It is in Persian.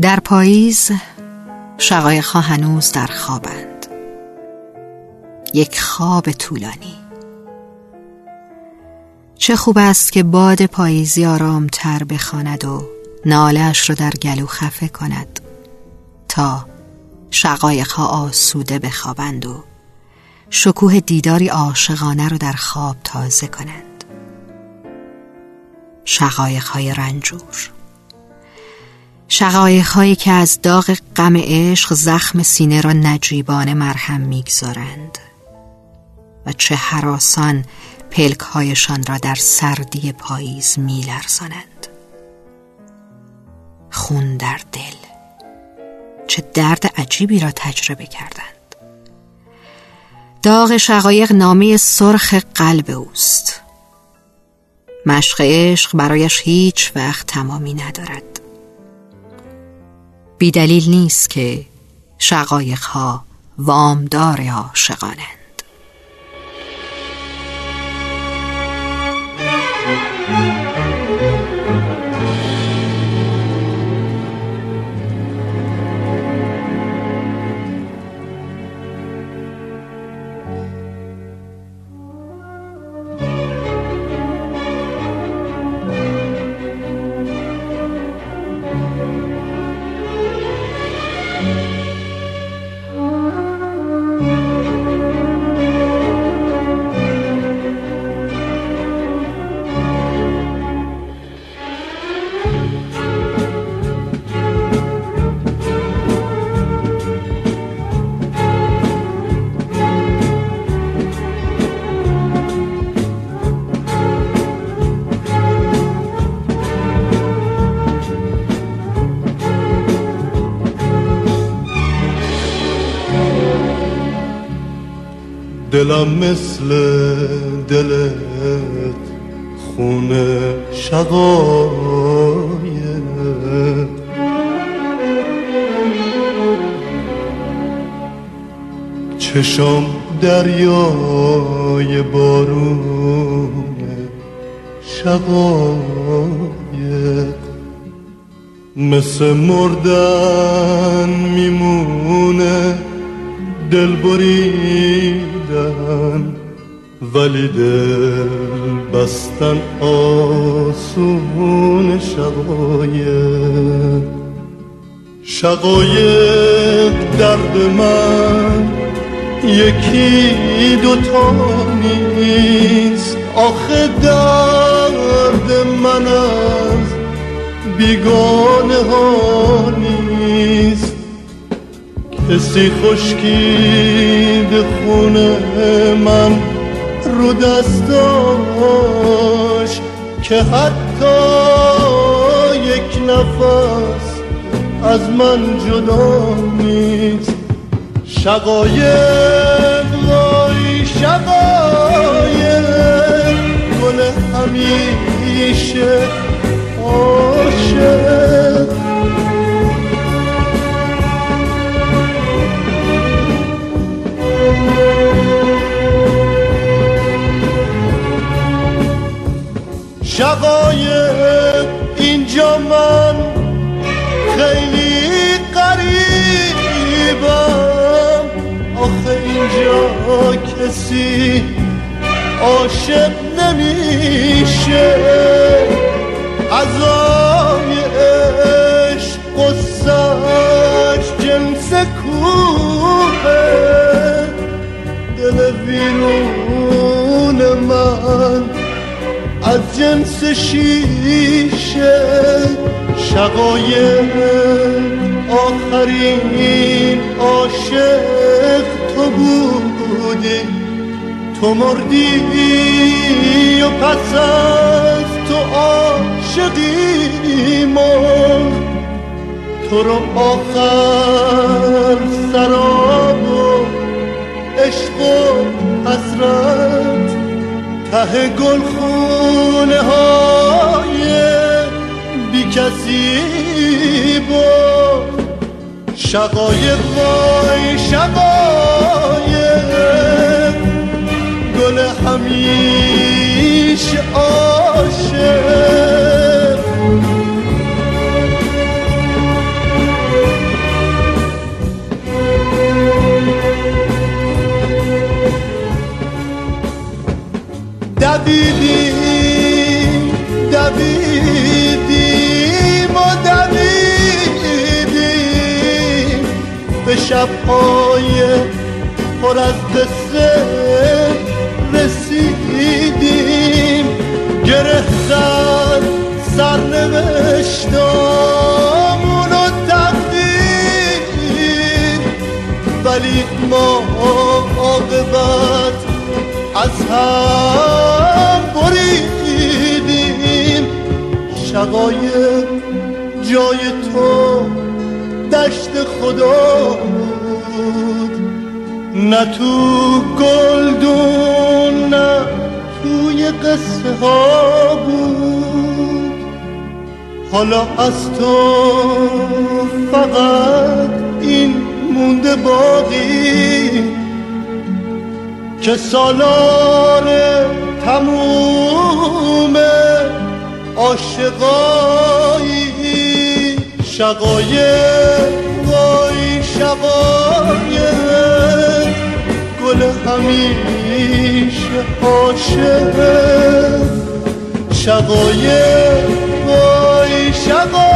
در پاییز شقایقها هنوز در خوابند. یک خواب طولانی. چه خوب است که باد پاییزی آرامتر بخواند و نالش را در گلو خفه کند تا شقایقها آسوده بخوابند و شکوه دیداری عاشقانه را در خواب تازه کنند. شقایقهای رنجور. شقایق که از داغ غم عشق زخم سینه را نجیبانه مرهم می‌گذارند و چه حراسان پلک هایشان را در سردی پاییز میلرزانند. خون در دل چه درد عجیبی را تجربه کردند. داغ شقایق نامه سرخ قلب اوست. مشق عشق برایش هیچ وقت تمامی ندارد. بیدلیل نیست که شقایق ها وامدار عاشقانند. دلم مثل دلت خونه شقایه چشم دریای بارون شقایق. مثل مردن میمونه دل بریدن ولی دل بستن آسون شقایق. شقایق درد من یکی دوتا نیست. آخه درد من از بیگانه ها حسی خشکید خونه من رو دستاش که حتی یک نفس از من جدا نیست. شقایق وای شقایق گل همیشه عاشق. اینجا کسی عاشق نمیشه. ازای عشق قصهش جنس کوه دل ویرون من از جنس شیشه شقایق آخرین عاشق تو بودی. تو مردی و پس از تو عاشقی مرد تو رو آخر سراب و عشق و حسرت ته گل خونه های شقایق وای شقایق گل همیش عاشق. دویدی دویدی مادر شبهای پر از قصه رسیدیم. گره زد سرنوشتامونو تقدیر ولی ما عاقبت از هم بریدیم. شقایق جای تو خدا بود. نه تو گلدون نه توی قصه ها بود. حالا از تو فقط این مونده باقی. که سالار تموم عاشقایی شقایق وای شقایق گل همیشه عاشق. شقایق وای شقایق.